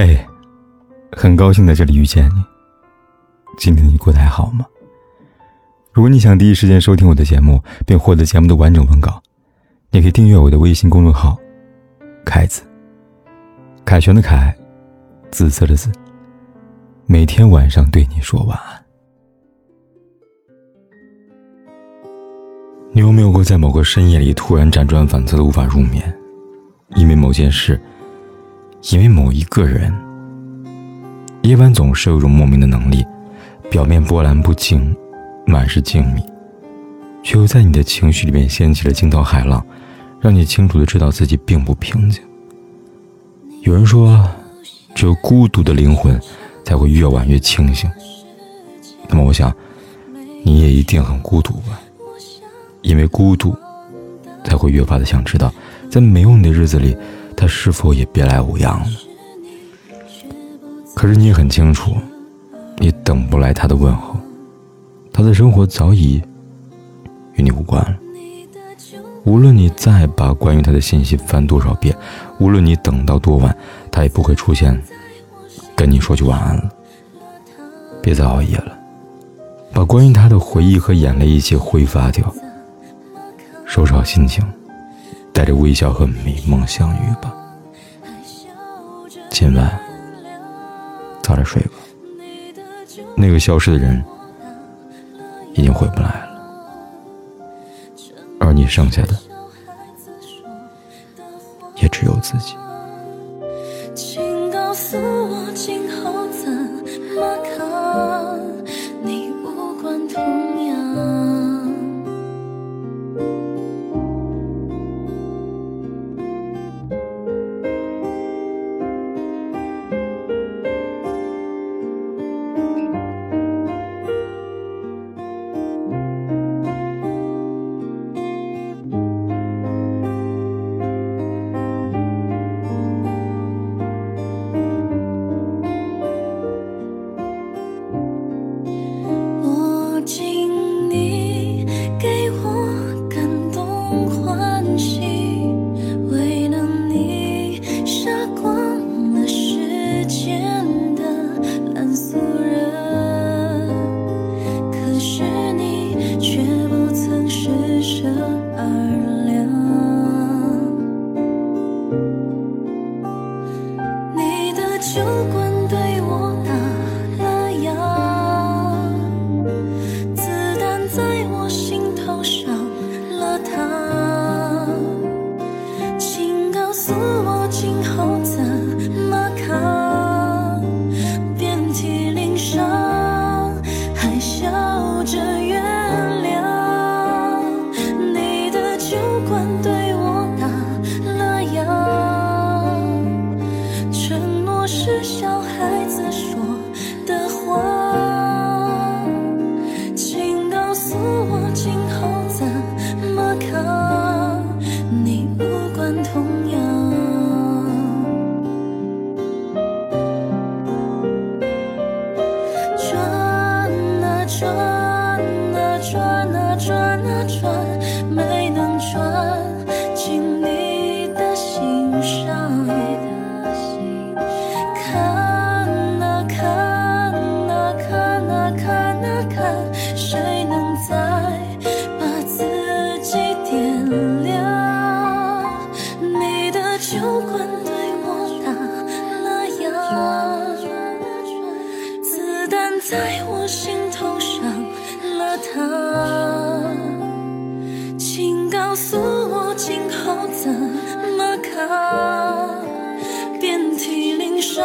嘿，很高兴在这里遇见你。今天你过得还好吗？如果你想第一时间收听我的节目，并获得节目的完整文稿，你可以订阅我的微信公众号“凯子”。凯旋的凯，紫色的紫。每天晚上对你说晚安。你有没有过在某个深夜里突然辗转反侧的无法入眠？因为某件事。因为某一个人，夜晚总是有种莫名的能力，表面波澜不惊，满是静谧，却又在你的情绪里面掀起了惊涛骇浪，让你清楚的知道自己并不平静。有人说，只有孤独的灵魂才会越晚越清醒。那么，我想，你也一定很孤独吧？因为孤独，才会越发的想知道，在没有你的日子里。他是否也别来无恙呢？可是你也很清楚，你等不来他的问候，他的生活早已与你无关了。无论你再把关于他的信息翻多少遍，无论你等到多晚，他也不会出现，跟你说句晚安了。别再熬夜了，把关于他的回忆和眼泪一起挥发掉，收拾好心情。带着微笑和美梦相遇吧。今晚早点睡吧。那个消失的人已经回不来了，而你剩下的也只有自己。请告诉我，今后怎么管对我那那样，承诺是小孩子说的话，请告诉我今后怎么扛，你无关痛痒。转啊转啊转啊转啊转。他，请告诉我今后怎么扛？遍体鳞伤，